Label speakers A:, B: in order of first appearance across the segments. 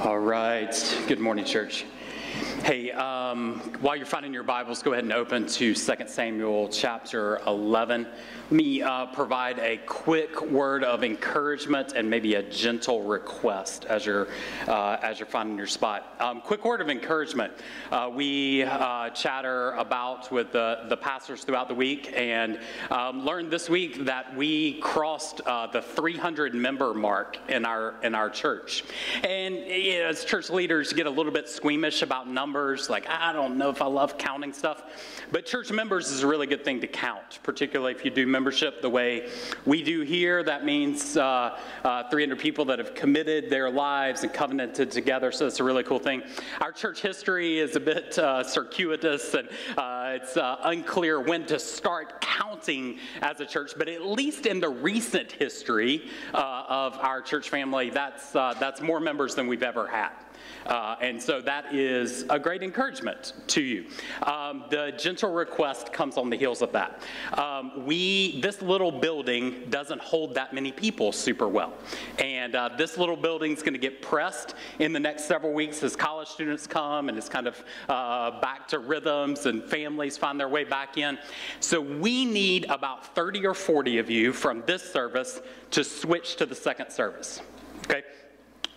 A: All right. Good morning, church. Hey, um, while you're finding your Bibles, go ahead and open to 2 Samuel chapter 11. Let me uh, provide a quick word of encouragement and maybe a gentle request as you're, uh, as you're finding your spot. Um, quick word of encouragement. Uh, we uh, chatter about with the, the pastors throughout the week and um, learned this week that we crossed uh, the 300 member mark in our, in our church. And you know, as church leaders, get a little bit squeamish about numbers. Like, I don't know if I love counting stuff. But church members is a really good thing to count, particularly if you do membership the way we do here. That means uh, uh, 300 people that have committed their lives and covenanted together. So it's a really cool thing. Our church history is a bit uh, circuitous and uh, it's uh, unclear when to start counting as a church. But at least in the recent history uh, of our church family, that's, that's more members than we've ever had. Uh, and so that is a great encouragement to you. Um, the gentle request comes on the heels of that. Um, we, this little building doesn't hold that many people super well. And uh, this little building is to get pressed in the next several weeks as college students come and it's kind of uh, back to rhythms and families find their way back in. So we need about 30 or 40 of you from this service to switch to the second service. Okay?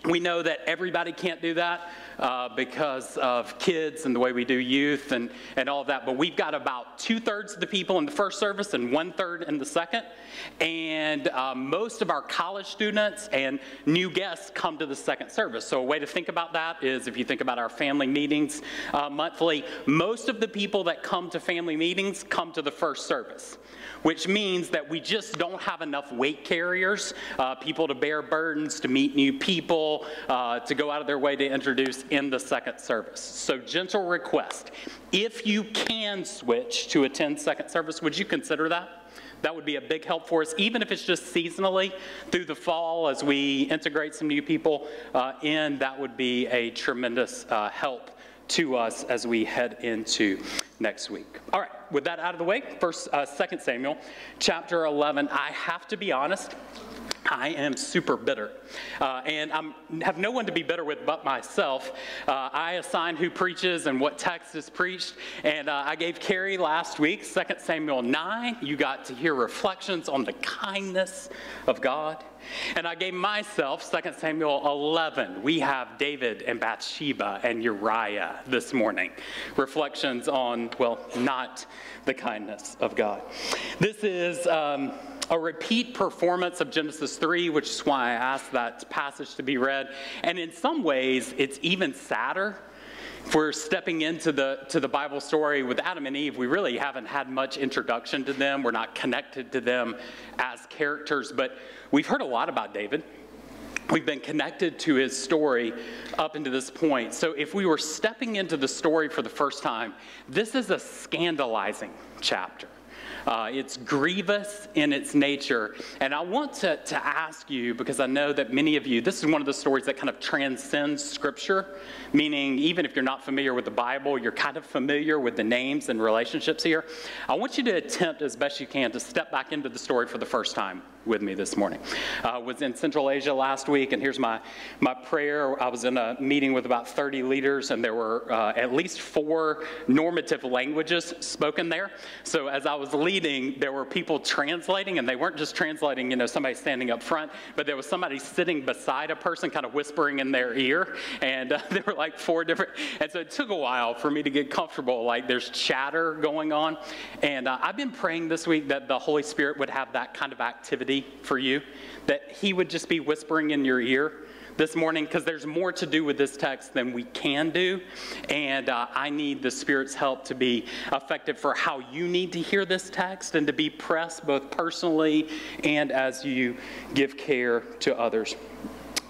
A: We know that everybody can't do that uh, because of kids and the way we do youth and, and all of that, but we've got about two thirds of the people in the first service and one third in the second. And uh, most of our college students and new guests come to the second service. So, a way to think about that is if you think about our family meetings uh, monthly, most of the people that come to family meetings come to the first service which means that we just don't have enough weight carriers, uh, people to bear burdens, to meet new people, uh, to go out of their way to introduce in the second service. So, gentle request if you can switch to attend second service, would you consider that? That would be a big help for us, even if it's just seasonally through the fall as we integrate some new people uh, in. That would be a tremendous uh, help to us as we head into next week. All right, with that out of the way, first, uh, Second Samuel, chapter 11. I have to be honest. I am super bitter. Uh, and I have no one to be bitter with but myself. Uh, I assign who preaches and what text is preached. And uh, I gave Carrie last week, 2 Samuel 9. You got to hear reflections on the kindness of God. And I gave myself 2 Samuel 11. We have David and Bathsheba and Uriah this morning. Reflections on, well, not the kindness of God. This is. Um, a repeat performance of Genesis 3, which is why I asked that passage to be read. And in some ways, it's even sadder. If we're stepping into the, to the Bible story with Adam and Eve, we really haven't had much introduction to them. We're not connected to them as characters, but we've heard a lot about David. We've been connected to his story up into this point. So if we were stepping into the story for the first time, this is a scandalizing chapter. Uh, it's grievous in its nature. And I want to, to ask you, because I know that many of you, this is one of the stories that kind of transcends Scripture, meaning even if you're not familiar with the Bible, you're kind of familiar with the names and relationships here. I want you to attempt as best you can to step back into the story for the first time with me this morning. I uh, was in Central Asia last week, and here's my, my prayer. I was in a meeting with about 30 leaders, and there were uh, at least four normative languages spoken there. So as I was leading, there were people translating, and they weren't just translating, you know, somebody standing up front, but there was somebody sitting beside a person, kind of whispering in their ear, and uh, there were like four different. And so it took a while for me to get comfortable. Like there's chatter going on, and uh, I've been praying this week that the Holy Spirit would have that kind of activity for you, that He would just be whispering in your ear this morning because there's more to do with this text than we can do. And uh, I need the Spirit's help to be effective for how you need to hear this text and to be pressed both personally and as you give care to others.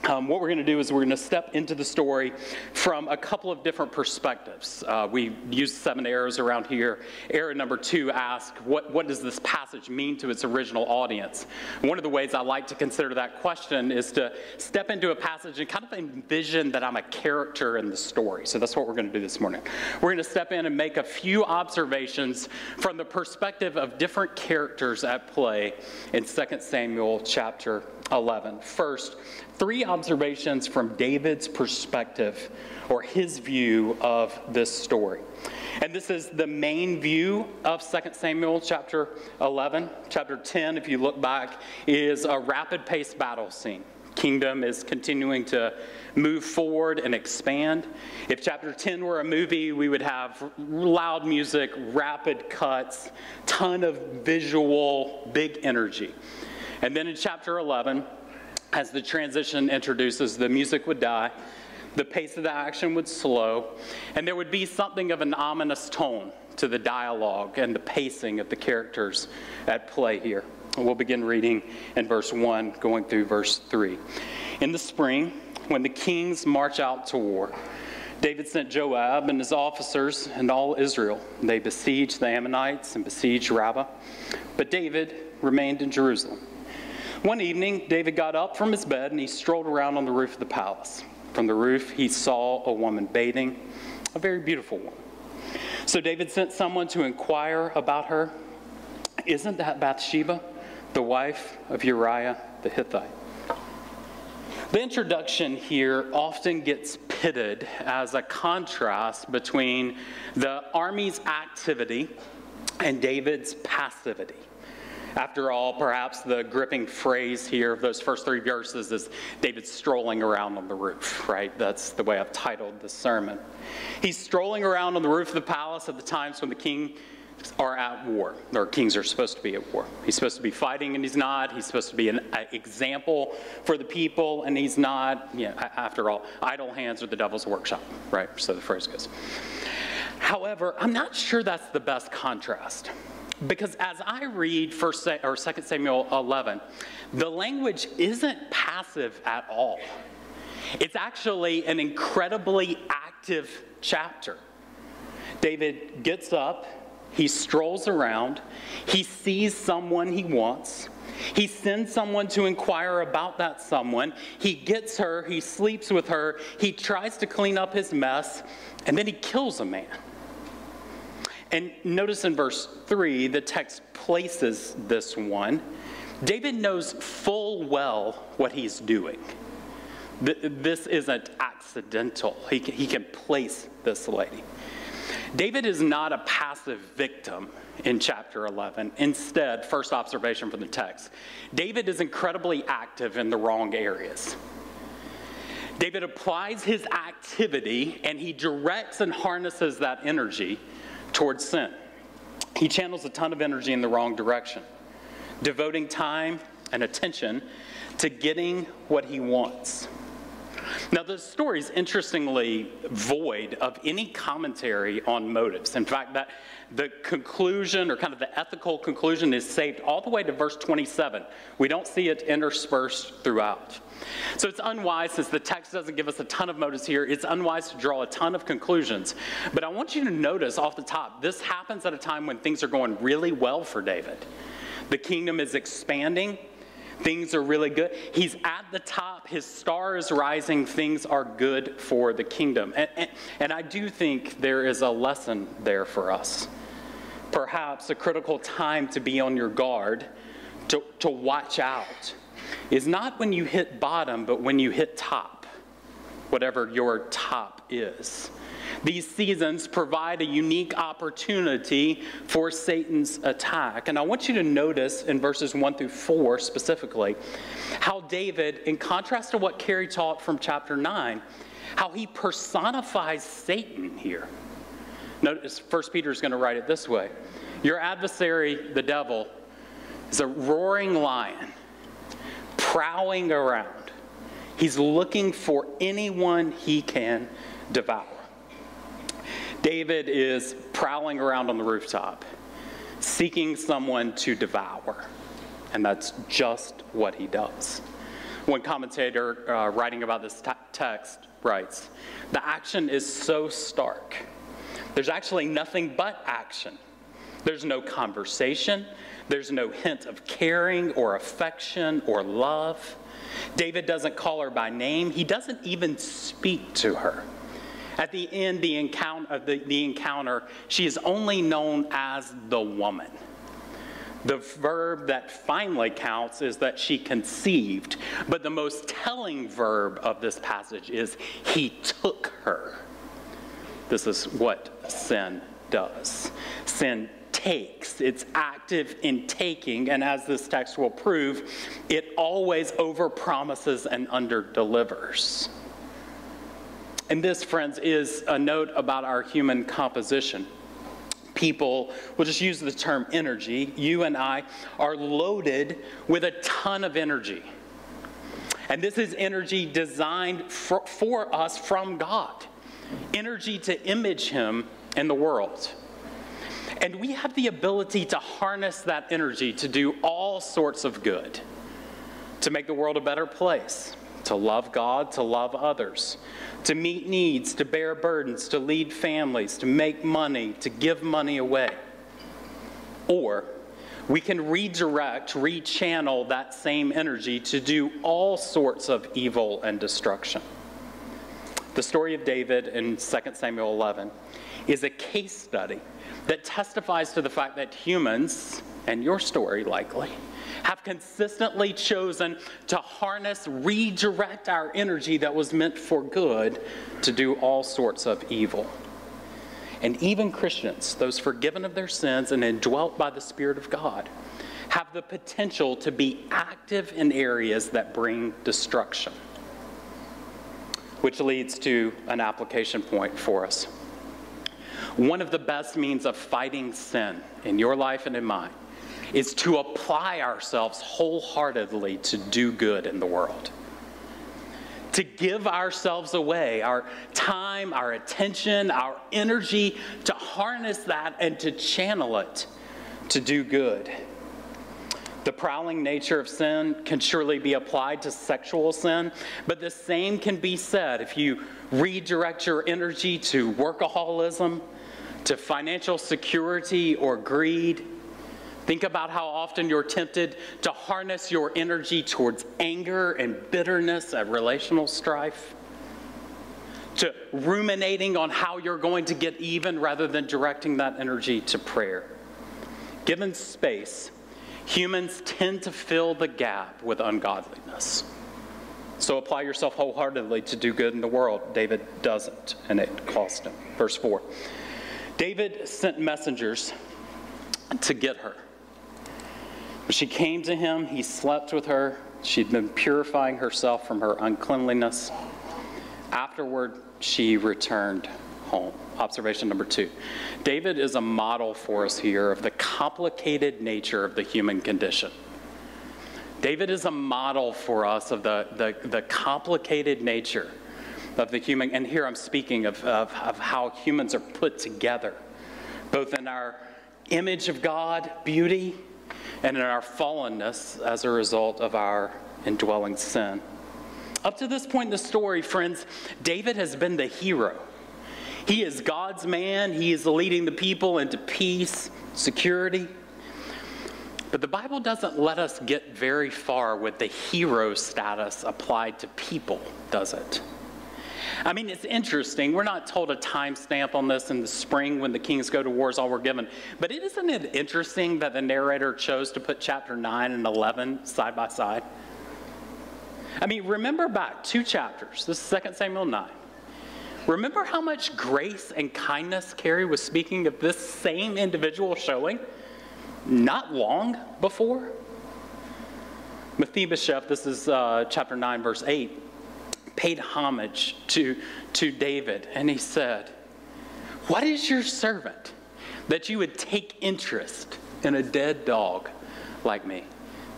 A: Um, what we're going to do is we're going to step into the story from a couple of different perspectives. Uh, we use seven arrows around here. Arrow number two asks, what, what does this passage mean to its original audience? One of the ways I like to consider that question is to step into a passage and kind of envision that I'm a character in the story. So that's what we're going to do this morning. We're going to step in and make a few observations from the perspective of different characters at play in 2 Samuel chapter 11. First, three observations from David's perspective or his view of this story. And this is the main view of 2 Samuel chapter 11. Chapter 10, if you look back, is a rapid paced battle scene. Kingdom is continuing to move forward and expand. If chapter 10 were a movie, we would have loud music, rapid cuts, ton of visual, big energy. And then in chapter 11, as the transition introduces, the music would die, the pace of the action would slow, and there would be something of an ominous tone to the dialogue and the pacing of the characters at play here. We'll begin reading in verse 1, going through verse 3. In the spring, when the kings march out to war, David sent Joab and his officers and all Israel. They besieged the Ammonites and besieged Rabbah, but David remained in Jerusalem. One evening, David got up from his bed and he strolled around on the roof of the palace. From the roof, he saw a woman bathing, a very beautiful one. So David sent someone to inquire about her. Isn't that Bathsheba, the wife of Uriah the Hittite? The introduction here often gets pitted as a contrast between the army's activity and David's passivity. After all, perhaps the gripping phrase here of those first three verses is David strolling around on the roof, right? That's the way I've titled the sermon. He's strolling around on the roof of the palace at the times when the king are at war, or kings are supposed to be at war. He's supposed to be fighting and he's not. He's supposed to be an example for the people and he's not. You know, after all, idle hands are the devil's workshop, right? So the phrase goes. However, I'm not sure that's the best contrast. Because as I read First or Second Samuel 11, the language isn't passive at all. It's actually an incredibly active chapter. David gets up, he strolls around, he sees someone he wants, he sends someone to inquire about that someone, he gets her, he sleeps with her, he tries to clean up his mess, and then he kills a man. And notice in verse 3, the text places this one. David knows full well what he's doing. This isn't accidental. He can, he can place this lady. David is not a passive victim in chapter 11. Instead, first observation from the text David is incredibly active in the wrong areas. David applies his activity and he directs and harnesses that energy towards sin. He channels a ton of energy in the wrong direction, devoting time and attention to getting what he wants. Now, the story is interestingly void of any commentary on motives. In fact, that the conclusion, or kind of the ethical conclusion, is saved all the way to verse 27. We don't see it interspersed throughout. So it's unwise, since the text doesn't give us a ton of motives here, it's unwise to draw a ton of conclusions. But I want you to notice off the top, this happens at a time when things are going really well for David. The kingdom is expanding, things are really good. He's at the top, his star is rising, things are good for the kingdom. And, and, and I do think there is a lesson there for us. Perhaps a critical time to be on your guard, to, to watch out is not when you hit bottom, but when you hit top, whatever your top is. These seasons provide a unique opportunity for Satan's attack. And I want you to notice in verses 1 through 4 specifically how David, in contrast to what Carrie taught from chapter 9, how he personifies Satan here. Notice 1 Peter is going to write it this way Your adversary, the devil, is a roaring lion prowling around. He's looking for anyone he can devour. David is prowling around on the rooftop, seeking someone to devour. And that's just what he does. One commentator uh, writing about this text writes The action is so stark. There's actually nothing but action. There's no conversation, there's no hint of caring or affection or love. David doesn't call her by name, he doesn't even speak to her. At the end the encounter, the, the encounter she is only known as the woman. The verb that finally counts is that she conceived. But the most telling verb of this passage is he took her. This is what sin does. Sin takes, it's active in taking, and as this text will prove, it always overpromises and underdelivers. And this, friends, is a note about our human composition people, we'll just use the term energy, you and I are loaded with a ton of energy. And this is energy designed for, for, us from God, energy to image Him in the world. And we have the ability to harness that energy to do all sorts of good, to make the world a better place, to love God, to love others, to meet needs, to bear burdens, to lead families, to make money, to give money away. Or we can redirect, rechannel that same energy to do all sorts of evil and destruction. The story of David in 2 Samuel 11 is a case study that testifies to the fact that humans, and your story likely, have consistently chosen to harness, redirect our energy that was meant for good to do all sorts of evil. And even Christians, those forgiven of their sins and indwelt by the Spirit of God, have the potential to be active in areas that bring destruction. Which leads to an application point for us. One of the best means of fighting sin in your life and in mine is to apply ourselves wholeheartedly to do good in the world. To give ourselves away, our time, our attention, our energy, to harness that and to channel it to do good. The prowling nature of sin can surely be applied to sexual sin, but the same can be said if you redirect your energy to workaholism, to financial security or greed. Think about how often you're tempted to harness your energy towards anger and bitterness and relational strife, to ruminating on how you're going to get even rather than directing that energy to prayer. Given space, humans tend to fill the gap with ungodliness. So apply yourself wholeheartedly to do good in the world. David doesn't, and it cost him. Verse 4. David sent messengers to get her. She came to him, he slept with her. She'd been purifying herself from her uncleanliness. Afterward, she returned home. Observation number two David is a model for us here of the complicated nature of the human condition. David is a model for us of the, the, the complicated nature of the human, and here I'm speaking of, of, of how humans are put together, both in our image of God, beauty, and in our fallenness as a result of our indwelling sin. Up to this point in the story, friends, David has been the hero. He is God's man, he is leading the people into peace, security. But the Bible doesn't let us get very far with the hero status applied to people, does it? I mean, it's interesting. We're not told a timestamp on this in the spring when the kings go to war is all we're given. But isn't it interesting that the narrator chose to put chapter 9 and 11 side by side? I mean, remember back two chapters. This is 2 Samuel 9. Remember how much grace and kindness Carrie was speaking of this same individual showing not long before? Mephibosheth, this is uh, chapter 9, verse 8 paid homage to, to David, and he said, What is your servant that you would take interest in a dead dog like me?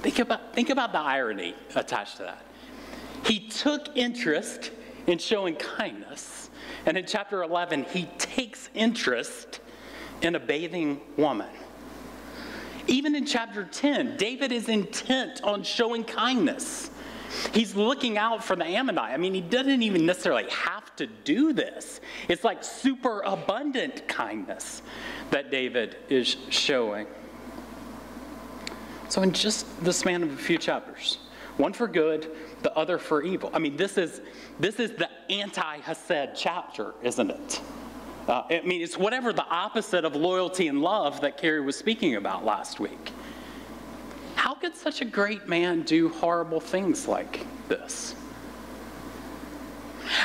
A: Think about, think about the irony attached to that. He took interest in showing kindness, and in chapter 11, he takes interest in a bathing woman. Even in chapter 10, David is intent on showing kindness. He's looking out for the Ammonite. I mean, he doesn't even necessarily have to do this. It's like super abundant kindness that David is showing. So, in just the span of a few chapters, one for good, the other for evil. I mean, this is this is the anti-Hesed chapter, isn't it? Uh, I mean, it's whatever the opposite of loyalty and love that Carrie was speaking about last week. Such a great man do horrible things like this?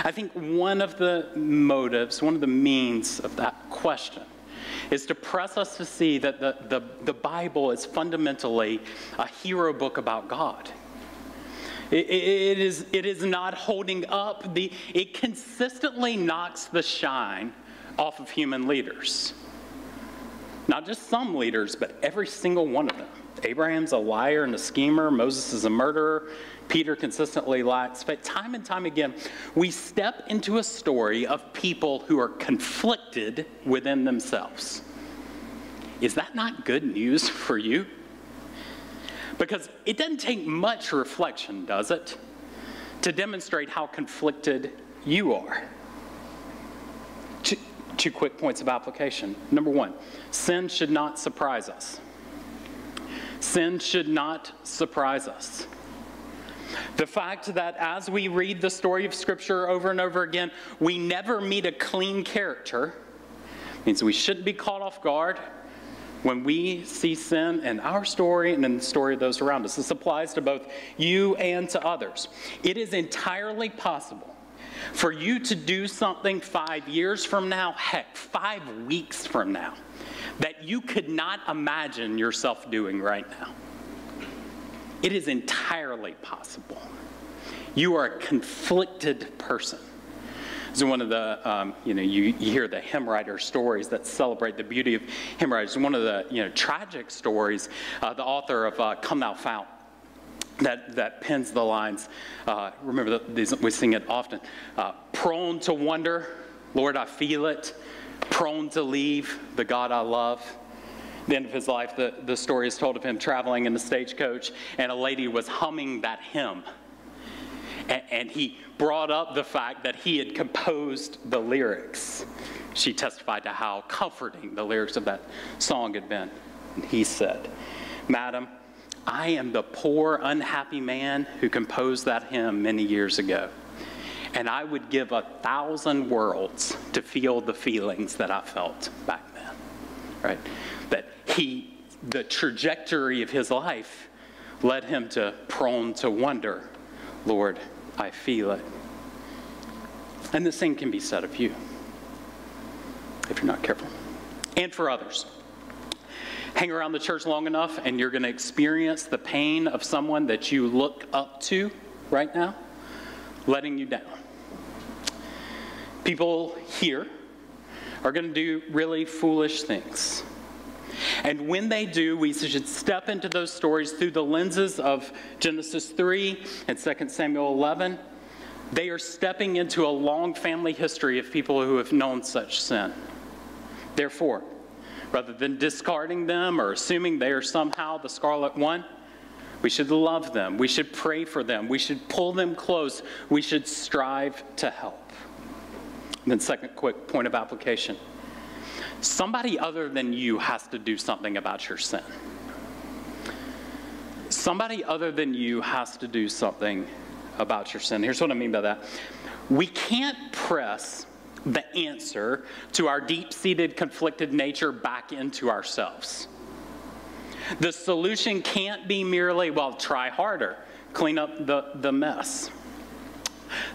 A: I think one of the motives, one of the means of that question is to press us to see that the, the, the Bible is fundamentally a hero book about God. It, is, it is not holding up the, it consistently knocks the shine off of human leaders. Not just some leaders, but every single one of them. Abraham's a liar and a schemer. Moses is a murderer. Peter consistently lies. But time and time again, we step into a story of people who are conflicted within themselves. Is that not good news for you? Because it doesn't take much reflection, does it, to demonstrate how conflicted you are. Two, two quick points of application. Number one, sin should not surprise us. Sin should not surprise us. The fact that as we read the story of Scripture over and over again, we never meet a clean character means we shouldn't be caught off guard when we see sin in our story and in the story of those around us. This applies to both you and to others. It is entirely possible for you to do something five years from now, heck, five weeks from now, that you could not imagine yourself doing right now. It is entirely possible. You are a conflicted person. So one of the, um, you know, you, you, hear the hymn writer stories that celebrate the beauty of hymn writers. One of the, you know, tragic stories, uh, the author of uh, Come Thou Fount, that, that pins the lines. Uh, remember, the, these, we sing it often. Uh, prone to wonder, Lord, I feel it. Prone to leave the God I love the end of his life, the, the story is told of him traveling in the stagecoach, and a lady was humming that hymn. And, and he brought up the fact that he had composed the lyrics. She testified to how comforting the lyrics of that song had been. And he said, Madam, I am the poor, unhappy man who composed that hymn many years ago. And I would give a thousand worlds to feel the feelings that I felt back then. Right? That he, the trajectory of his life led him to prone to wonder, Lord, I feel it. And the same can be said of you if you're not careful, and for others. Hang around the church long enough, and you're going to experience the pain of someone that you look up to right now, letting you down. People here are going to do really foolish things. And when they do, we should step into those stories through the lenses of Genesis 3 and 2 Samuel 11. They are stepping into a long family history of people who have known such sin. Therefore, rather than discarding them or assuming they are somehow the scarlet one, we should love them. We should pray for them. We should pull them close. We should strive to help. And then, second quick point of application somebody other than you has to do something about your sin. Somebody other than you has to do something about your sin. Here's what I mean by that we can't press the answer to our deep seated conflicted nature back into ourselves. The solution can't be merely, well, try harder, clean up the, the mess.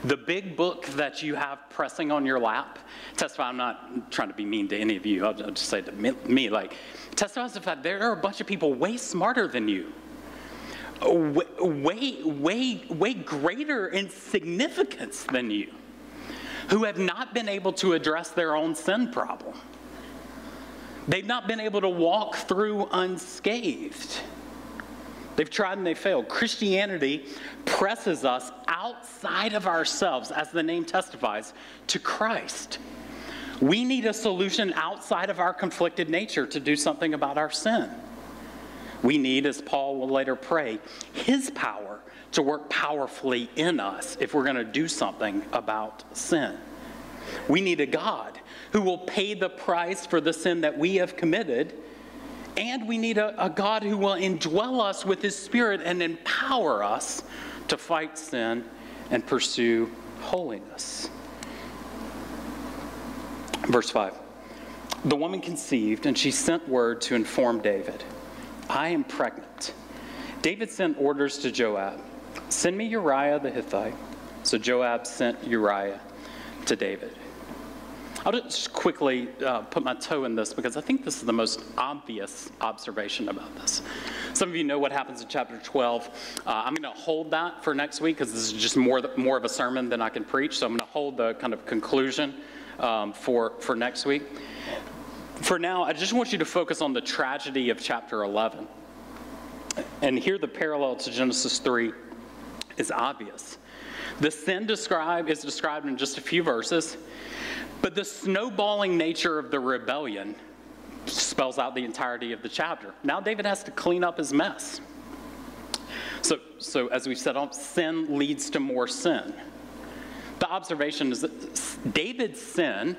A: The big book that you have pressing on your lap, testify, I'm not trying to be mean to any of you, I'll, I'll just say to me, me like, testifies the fact there are a bunch of people way smarter than you, way, way, way greater in significance than you, who have not been able to address their own sin problem. They've not been able to walk through unscathed. They've tried and they failed. Christianity presses us outside of ourselves, as the name testifies, to Christ. We need a solution outside of our conflicted nature to do something about our sin. We need, as Paul will later pray, his power to work powerfully in us if we're going to do something about sin. We need a God who will pay the price for the sin that we have committed and we need a, a God who will indwell us with his spirit and empower us to fight sin and pursue holiness. Verse 5 The woman conceived, and she sent word to inform David I am pregnant. David sent orders to Joab Send me Uriah the Hittite. So Joab sent Uriah to David. I'll just quickly uh, put my toe in this because I think this is the most obvious observation about this. Some of you know what happens in chapter 12. Uh, I'm going to hold that for next week because this is just more, more of a sermon than I can preach. So I'm going to hold the kind of conclusion um, for, for next week. For now, I just want you to focus on the tragedy of chapter 11. And here, the parallel to Genesis 3 is obvious. The sin described is described in just a few verses, but the snowballing nature of the rebellion spells out the entirety of the chapter. Now David has to clean up his mess. So, so as we've said, sin leads to more sin. The observation is that David's sin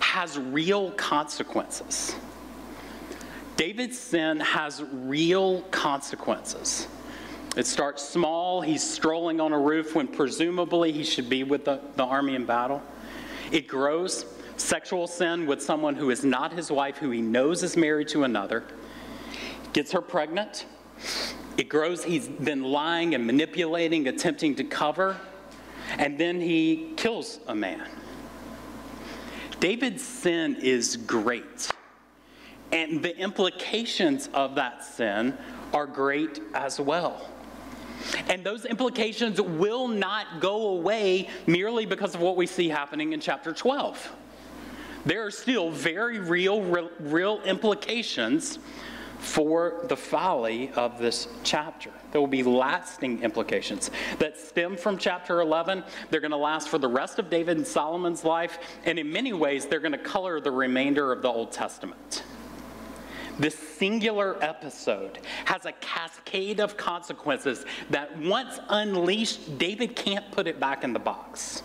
A: has real consequences. David's sin has real consequences. It starts small. He's strolling on a roof when presumably he should be with the, the army in battle. It grows. Sexual sin with someone who is not his wife, who he knows is married to another. Gets her pregnant. It grows. He's been lying and manipulating, attempting to cover. And then he kills a man. David's sin is great. And the implications of that sin are great as well. And those implications will not go away merely because of what we see happening in chapter 12. There are still very real, real implications for the folly of this chapter. There will be lasting implications that stem from chapter 11. They're going to last for the rest of David and Solomon's life, and in many ways, they're going to color the remainder of the Old Testament. This singular episode has a cascade of consequences that once unleashed, David can't put it back in the box.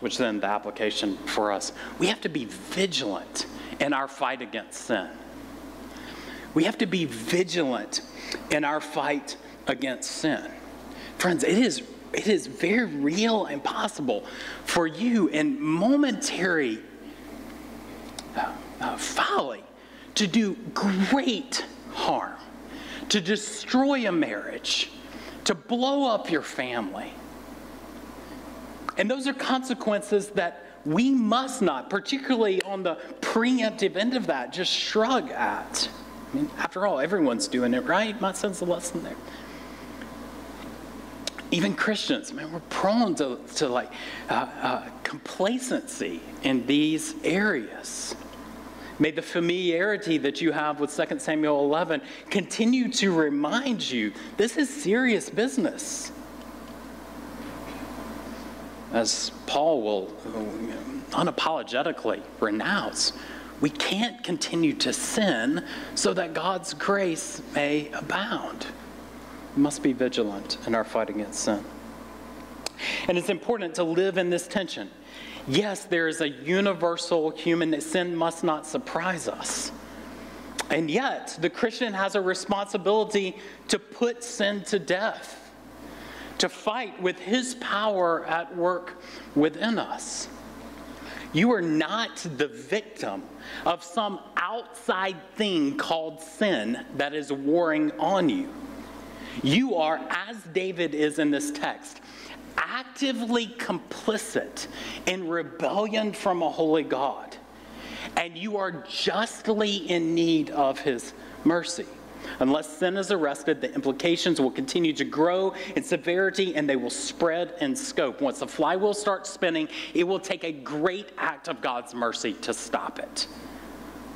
A: Which then the application for us we have to be vigilant in our fight against sin. We have to be vigilant in our fight against sin. Friends, it is, it is very real and possible for you in momentary uh, uh, folly to do great harm, to destroy a marriage, to blow up your family. And those are consequences that we must not, particularly on the preemptive end of that, just shrug at. I mean, after all, everyone's doing it, right? My sense of lesson there. Even Christians, man, we're prone to, to like uh, uh, complacency in these areas. May the familiarity that you have with 2 Samuel 11 continue to remind you this is serious business. As Paul will uh, unapologetically renounce, we can't continue to sin so that God's grace may abound. We must be vigilant in our fight against sin. And it's important to live in this tension. Yes, there is a universal human that sin must not surprise us. And yet, the Christian has a responsibility to put sin to death, to fight with his power at work within us. You are not the victim of some outside thing called sin that is warring on you. You are, as David is in this text, actively complicit in rebellion from a holy God. And you are justly in need of his mercy. Unless sin is arrested, the implications will continue to grow in severity and they will spread in scope. Once the flywheel starts spinning, it will take a great act of God's mercy to stop it.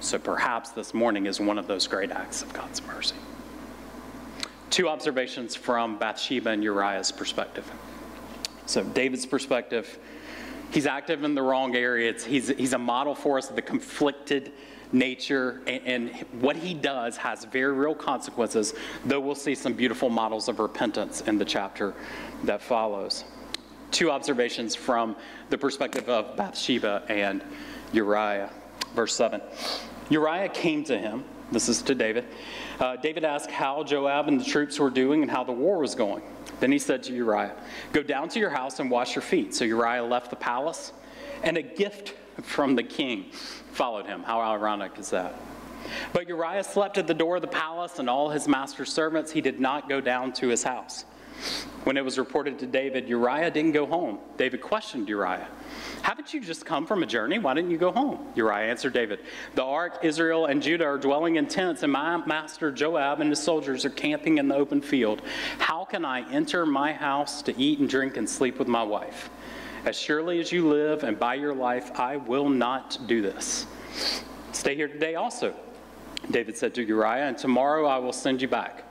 A: So perhaps this morning is one of those great acts of God's mercy. Two observations from Bathsheba and Uriah's perspective. So, David's perspective, he's active in the wrong areas. He's, he's a model for us of the conflicted nature, and, and, what he does has very real consequences, though we'll see some beautiful models of repentance in the chapter that follows. Two observations from the perspective of Bathsheba and Uriah. Verse 7 Uriah came to him, this is to David. Uh, David asked how Joab and the troops were doing and how the war was going. Then he said to Uriah, Go down to your house and wash your feet. So Uriah left the palace, and a gift from the king followed him. How ironic is that? But Uriah slept at the door of the palace, and all his master's servants, he did not go down to his house. When it was reported to David, Uriah didn't go home. David questioned Uriah. Haven't you just come from a journey? Why didn't you go home? Uriah answered David, The ark, Israel, and Judah are dwelling in tents, and my master Joab and his soldiers are camping in the open field. How can I enter my house to eat and drink and sleep with my wife? As surely as you live and by your life, I will not do this. Stay here today also, David said to Uriah, and tomorrow I will send you back.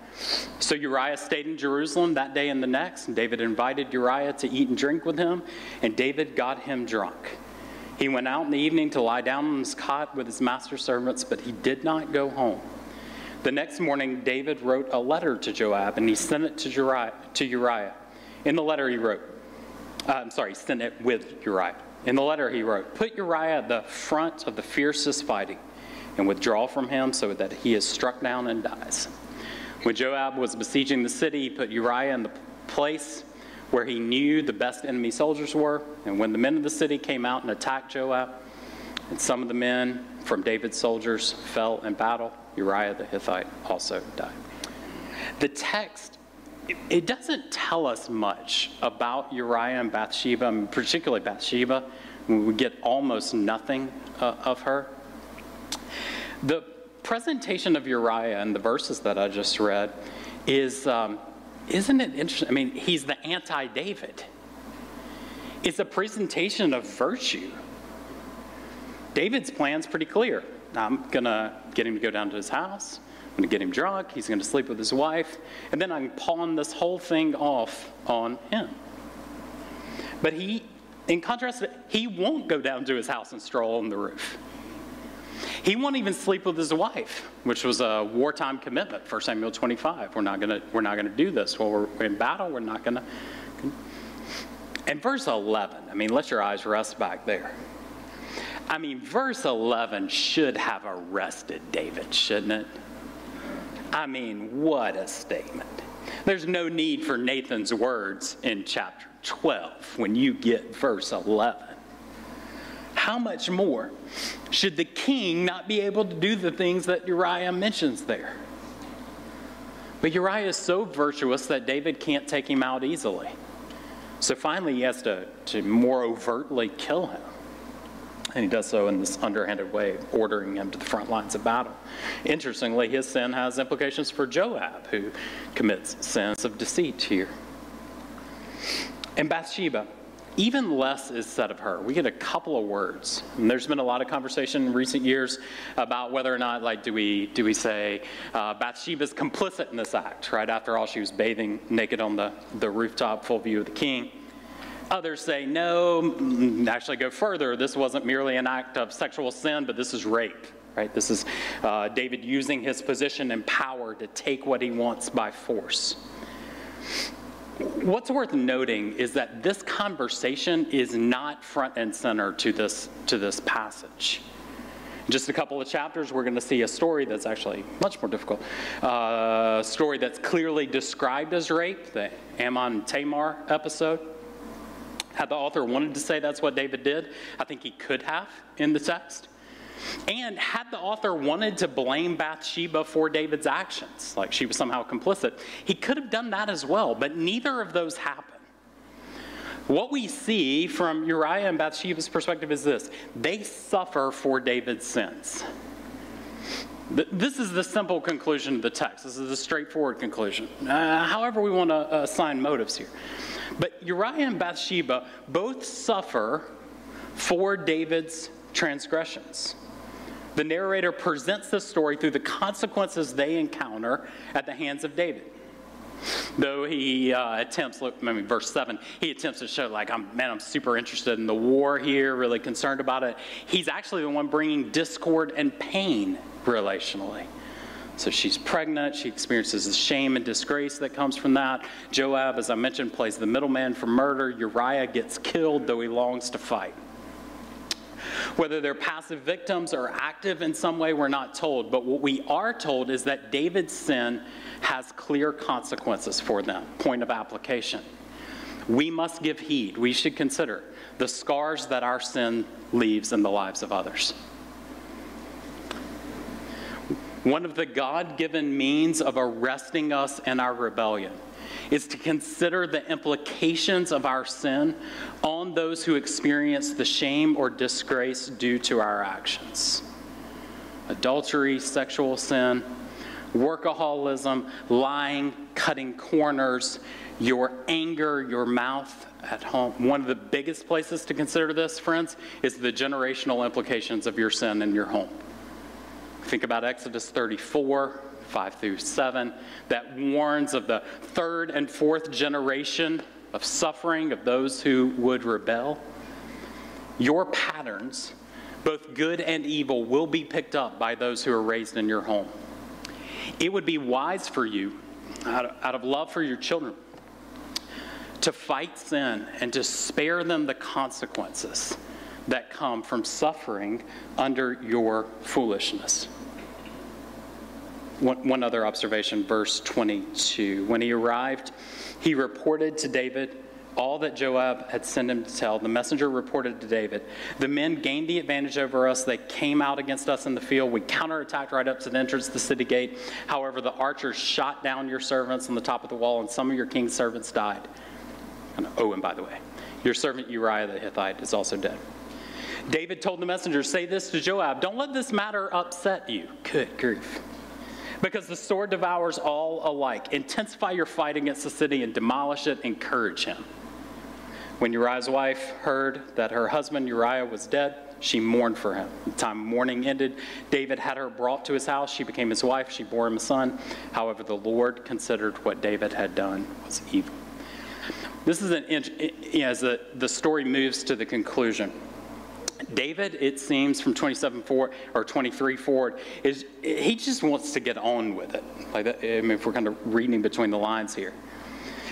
A: So Uriah stayed in Jerusalem that day and the next, and David invited Uriah to eat and drink with him, and David got him drunk. He went out in the evening to lie down on his cot with his master's servants, but he did not go home. The next morning, David wrote a letter to Joab, and he sent it to Uriah. To Uriah. In the letter, he wrote, uh, I'm sorry, sent it with Uriah. In the letter, he wrote, Put Uriah at the front of the fiercest fighting and withdraw from him so that he is struck down and dies. When Joab was besieging the city, he put Uriah in the place where he knew the best enemy soldiers were. And when the men of the city came out and attacked Joab, and some of the men from David's soldiers fell in battle, Uriah the Hittite also died. The text, it doesn't tell us much about Uriah and Bathsheba, mean, particularly Bathsheba. We get almost nothing uh, of her. The presentation of Uriah and the verses that I just read is, um, isn't it interesting? I mean, he's the anti David. It's a presentation of virtue. David's plan's pretty clear. I'm going to get him to go down to his house. I'm going to get him drunk. He's going to sleep with his wife. And then I can pawn this whole thing off on him. But he, in contrast, he won't go down to his house and stroll on the roof. He won't even sleep with his wife, which was a wartime commitment, 1 Samuel 25. We're not gonna, we're not gonna do this. While we're in battle, we're not going to. And verse 11, I mean, let your eyes rest back there. I mean, verse 11 should have arrested David, shouldn't it? I mean, what a statement. There's no need for Nathan's words in chapter 12 when you get verse 11 how much more should the king not be able to do the things that Uriah mentions there? But Uriah is so virtuous that David can't take him out easily. So finally, he has to, to more overtly kill him. And he does so in this underhanded way, ordering him to the front lines of battle. Interestingly, his sin has implications for Joab, who commits sins of deceit here. And Bathsheba, even less is said of her. We get a couple of words. And there's been a lot of conversation in recent years about whether or not, like, do we do we say uh, Bathsheba's complicit in this act? Right after all, she was bathing naked on the the rooftop, full view of the king. Others say no. Mm, actually, go further. This wasn't merely an act of sexual sin, but this is rape. Right? This is uh, David using his position and power to take what he wants by force. What's worth noting is that this conversation is not front and center to this, to this passage. In just a couple of chapters, we're going to see a story that's actually much more difficult. Uh, a story that's clearly described as rape, the Amnon Tamar episode. Had the author wanted to say that's what David did, I think he could have in the text. And had the author wanted to blame Bathsheba for David's actions, like she was somehow complicit, he could have done that as well, but neither of those happened. What we see from Uriah and Bathsheba's perspective is this they suffer for David's sins. This is the simple conclusion of the text. This is a straightforward conclusion. Uh, however, we want to assign motives here. But Uriah and Bathsheba both suffer for David's transgressions. The narrator presents the story through the consequences they encounter at the hands of David. Though he uh, attempts, look, mean, verse 7, he attempts to show, like, I'm, man, I'm super interested in the war here, really concerned about it. He's actually the one bringing discord and pain relationally. So she's pregnant. She experiences the shame and disgrace that comes from that. Joab, as I mentioned, plays the middleman for murder. Uriah gets killed, though he longs to fight. Whether they're passive victims or active in some way, we're not told. But what we are told is that David's sin has clear consequences for them. Point of application. We must give heed. We should consider the scars that our sin leaves in the lives of others. one of the God given means of arresting us in our rebellion is to consider the implications of our sin on those who experience the shame or disgrace due to our actions. Adultery, sexual sin, workaholism, lying, cutting corners, your anger, your mouth at home. One of the biggest places to consider this, friends, is the generational implications of your sin in your home. Think about Exodus 34, 5 through 7, that warns of the third and fourth generation of suffering of those who would rebel. Your patterns, both good and evil, will be picked up by those who are raised in your home. It would be wise for you, out of, out of love for your children, to fight sin and to spare them the consequences that come from suffering under your foolishness. One, one, other observation, verse 22. When he arrived, he reported to David all that Joab had sent him to tell. The messenger reported to David The men gained the advantage over us. They came out against us in the field. We counterattacked right up to the entrance of the city gate. However, the archers shot down your servants on the top of the wall, and some of your king's servants died. Oh, and by the way, your servant Uriah the Hittite is also dead. David told the messenger, Say this to Joab, don't let this matter upset you. Good grief. Because the sword devours all alike. Intensify your fight against the city and demolish it. Encourage him. When Uriah's wife heard that her husband Uriah was dead, she mourned for him. The time mourning ended, David had her brought to his house. She became his wife. She bore him a son. However, the Lord considered what David had done was evil. This is an, as the, the story moves to the conclusion. David, it seems from 27 forward or 23 forward, is he just wants to get on with it. Like that, I mean, if we're kind of reading between the lines here,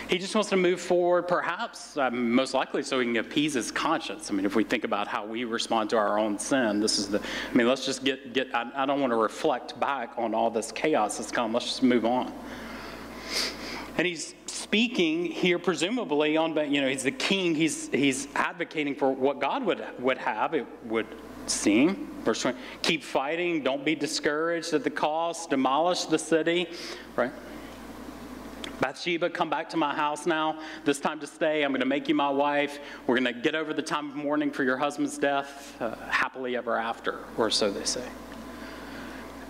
A: he just wants to move forward, perhaps uh, most likely, so he can appease his conscience. I mean, if we think about how we respond to our own sin, this is the. I mean, let's just get get. I, I don't want to reflect back on all this chaos that's come. Let's just move on. And he's speaking here, presumably on, you know, he's the king. He's he's advocating for what God would would have. It would seem. Verse 20, keep fighting. Don't be discouraged at the cost. Demolish the city. Right. Bathsheba, come back to my house now. This time to stay. I'm going to make you my wife. We're going to get over the time of mourning for your husband's death, uh, happily ever after, or so they say.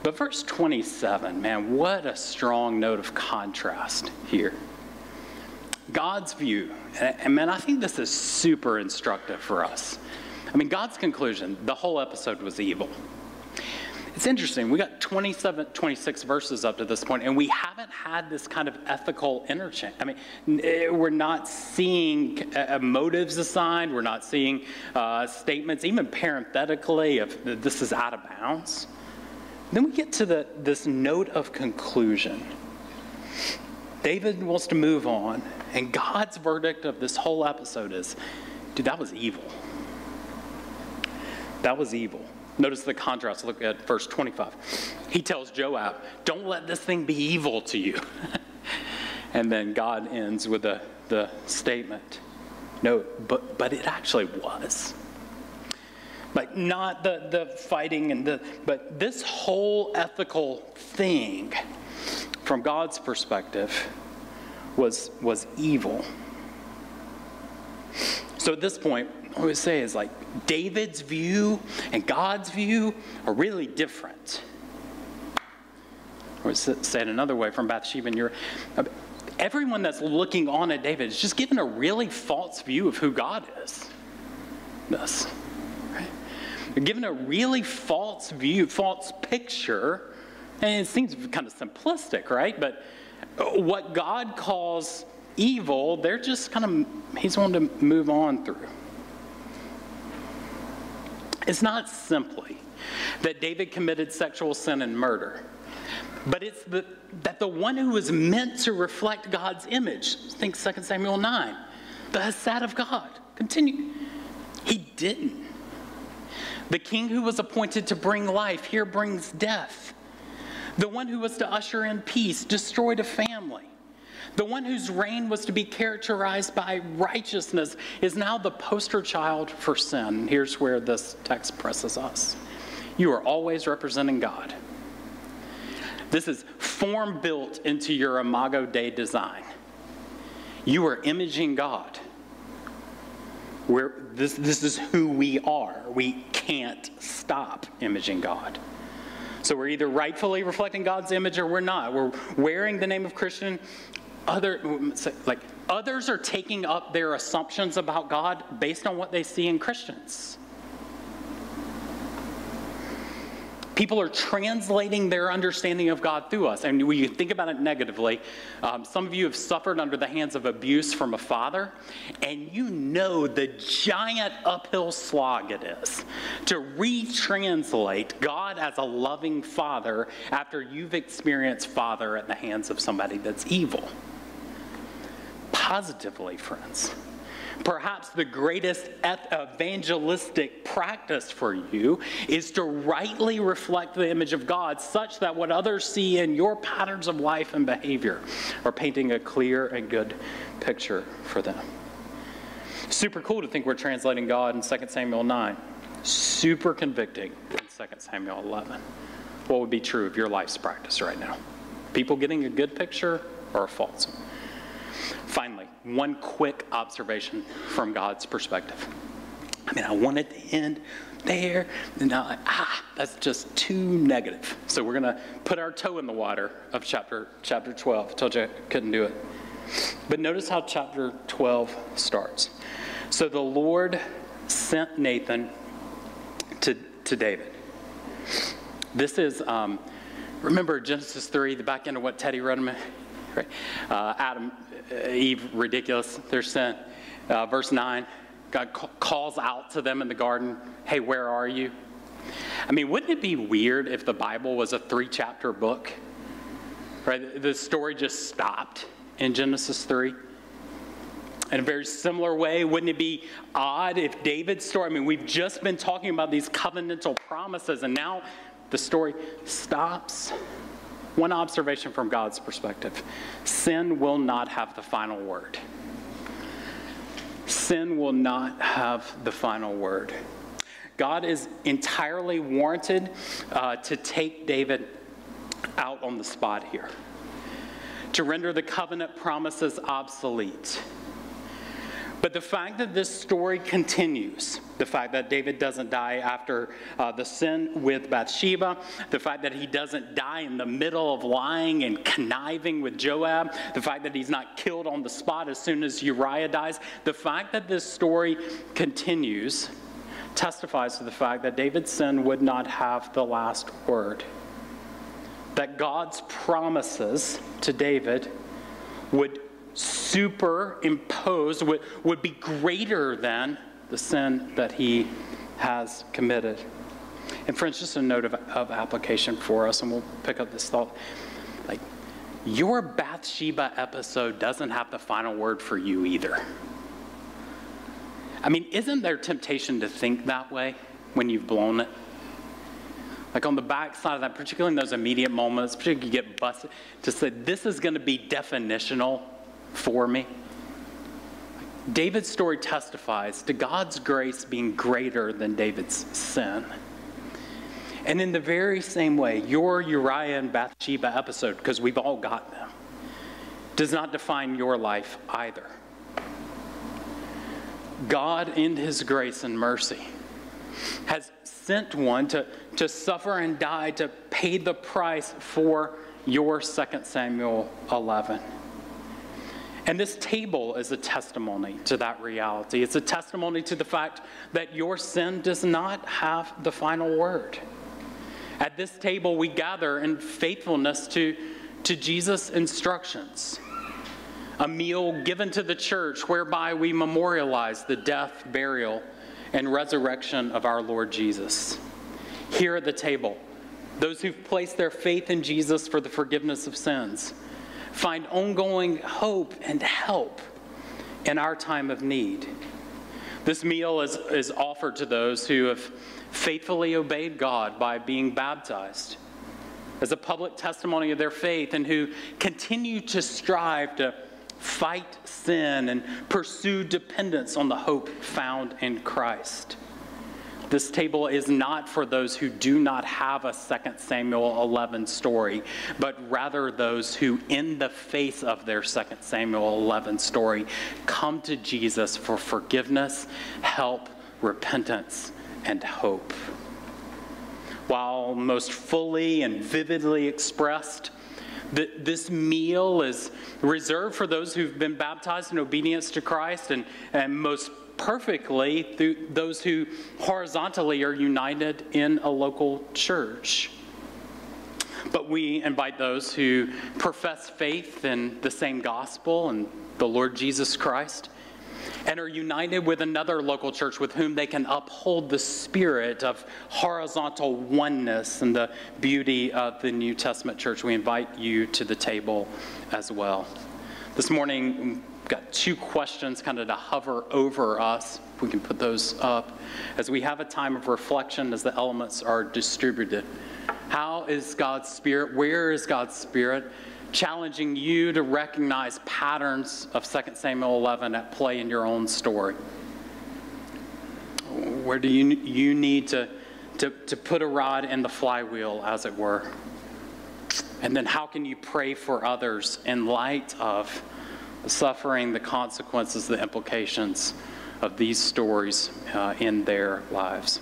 A: But verse 27, man, what a strong note of contrast here. God's view, and man, I think this is super instructive for us. I mean, God's conclusion, the whole episode was evil. It's interesting. We got 27, 26 verses up to this point, and we haven't had this kind of ethical interchange. I mean, eh, we're not seeing uh, motives assigned. We're not seeing uh, statements, even parenthetically, of this is out of bounds. Then we get to the, this note of conclusion. David wants to move on, and God's verdict of this whole episode is dude, that was evil. That was evil. Notice the contrast. Look at verse 25. He tells Joab, Don't let this thing be evil to you. and then God ends with the, the statement, No, but, but it actually was. Like, not the, the fighting and the, but this whole ethical thing, from God's perspective, was, was evil. So at this point, what I would say is like David's view and God's view are really different. Or say it another way from Bathsheba and your everyone that's looking on at David is just given a really false view of who God is. This. Right? Given a really false view, false picture. And it seems kind of simplistic, right? But what God calls evil, they're just kind of, he's wanting to move on through. It's not simply that David committed sexual sin and murder, but it's the, that the one who was meant to reflect God's image, think 2 Samuel 9, the Hesed of God, continue, he didn't. The king who was appointed to bring life here brings death. The one who was to usher in peace destroyed a family. The one whose reign was to be characterized by righteousness is now the poster child for sin. Here's where this text presses us you are always representing God. This is form built into your Imago Dei design. You are imaging God. We're, this, this is who we are. We can't stop imaging God. So we're either rightfully reflecting God's image or we're not. We're wearing the name of Christian. Other, like, others are taking up their assumptions about God based on what they see in Christians. People are translating their understanding of God through us. And when you think about it negatively, um, some of you have suffered under the hands of abuse from a father, and you know the giant uphill slog it is to retranslate God as a loving father after you've experienced father at the hands of somebody that's evil. Positively, friends Perhaps the greatest evangelistic practice for you is to rightly reflect the image of God such that what others see in your patterns of life and behavior are painting a clear and good picture for them. Super cool to think we're translating God in 2 Samuel 9. Super convicting in 2 Samuel 11. What would be true of your life's practice right now? People getting a good picture or a false one? Finally, one quick observation from God's perspective. I mean, I wanted to end there, and now, ah, that's just too negative. So we're to put our toe in the water of chapter, chapter 12. I told you I couldn't do it. But notice how chapter 12 starts. So the Lord sent Nathan to, to David. This is, um, remember Genesis 3, the back end of what Teddy read? Right? Uh, Adam Eve ridiculous, their sin. Uh, verse 9, God ca- calls out to them in the garden, Hey, where are you? I mean, wouldn't it be weird if the Bible was a three chapter book? Right? The story just stopped in Genesis 3. In a very similar way, wouldn't it be odd if David's story, I mean, we've just been talking about these covenantal promises, and now the story stops one observation from God's perspective sin will not have the final word. Sin will not have the final word. God is entirely warranted uh, to take David out on the spot here, to render the covenant promises obsolete but the fact that this story continues, the fact that David doesn't die after uh, the sin with Bathsheba, the fact that he doesn't die in the middle of lying and conniving with Joab, the fact that he's not killed on the spot as soon as Uriah dies, the fact that this story continues testifies to the fact that David's sin would not have the last word. That God's promises to David would superimposed, would, would be greater than the sin that he has committed. And, friends, just a note of, of application for us, and we'll pick up this thought. Like, your Bathsheba episode doesn't have the final word for you either. I mean, isn't there temptation to think that way when you've blown it? Like on the backside of that, particularly in those immediate moments, particularly you get busted, to say, this is going to be definitional for me. David's story testifies to God's grace being greater than David's sin. And in the very same way, your Uriah and Bathsheba episode, because we've all got them, does not define your life either. God, in his grace and mercy, has sent one to, to suffer and die to pay the price for your 2 Samuel 11. And this table is a testimony to that reality. It's a testimony to the fact that your sin does not have the final word. At this table, we gather in faithfulness to, to Jesus' instructions, a meal given to the church whereby we memorialize the death, burial, and resurrection of our Lord Jesus. Here at the table, those who've placed their faith in Jesus for the forgiveness of sins find ongoing hope and help in our time of need. This meal is, is offered to those who have faithfully obeyed God by being baptized as a public testimony of their faith and who continue to strive to fight sin and pursue dependence on the hope found in Christ. This table is not for those who do not have a 2 Samuel 11 story, but rather those who, in the face of their 2 Samuel 11 story, come to Jesus for forgiveness, help, repentance, and hope. While most fully and vividly expressed, this meal is reserved for those who've been baptized in obedience to Christ and, and most perfectly through those who horizontally are united in a local church. But we invite those who profess faith in the same gospel and the Lord Jesus Christ and are united with another local church with whom they can uphold the spirit of horizontal oneness and the beauty of the New Testament church. We invite you to the table as well. This morning, got two questions kind of to hover over us. We can put those up. As we have a time of reflection as the elements are distributed. How is God's Spirit? Where is God's Spirit? Challenging you to recognize patterns of 2 Samuel 11 at play in your own story. Where do you, you need to, to, to put a rod in the flywheel, as it were? And then how can you pray for others in light of the suffering, the consequences, the implications of these stories uh, in their lives.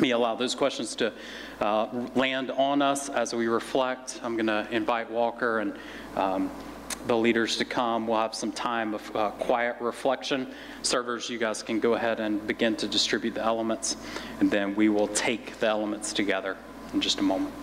A: Me allow those questions to uh, land on us as we reflect. I'm going to invite Walker and um, the leaders to come. We'll have some time of uh, quiet reflection. Servers, you guys can go ahead and begin to distribute the elements, and then we will take the elements together in just a moment.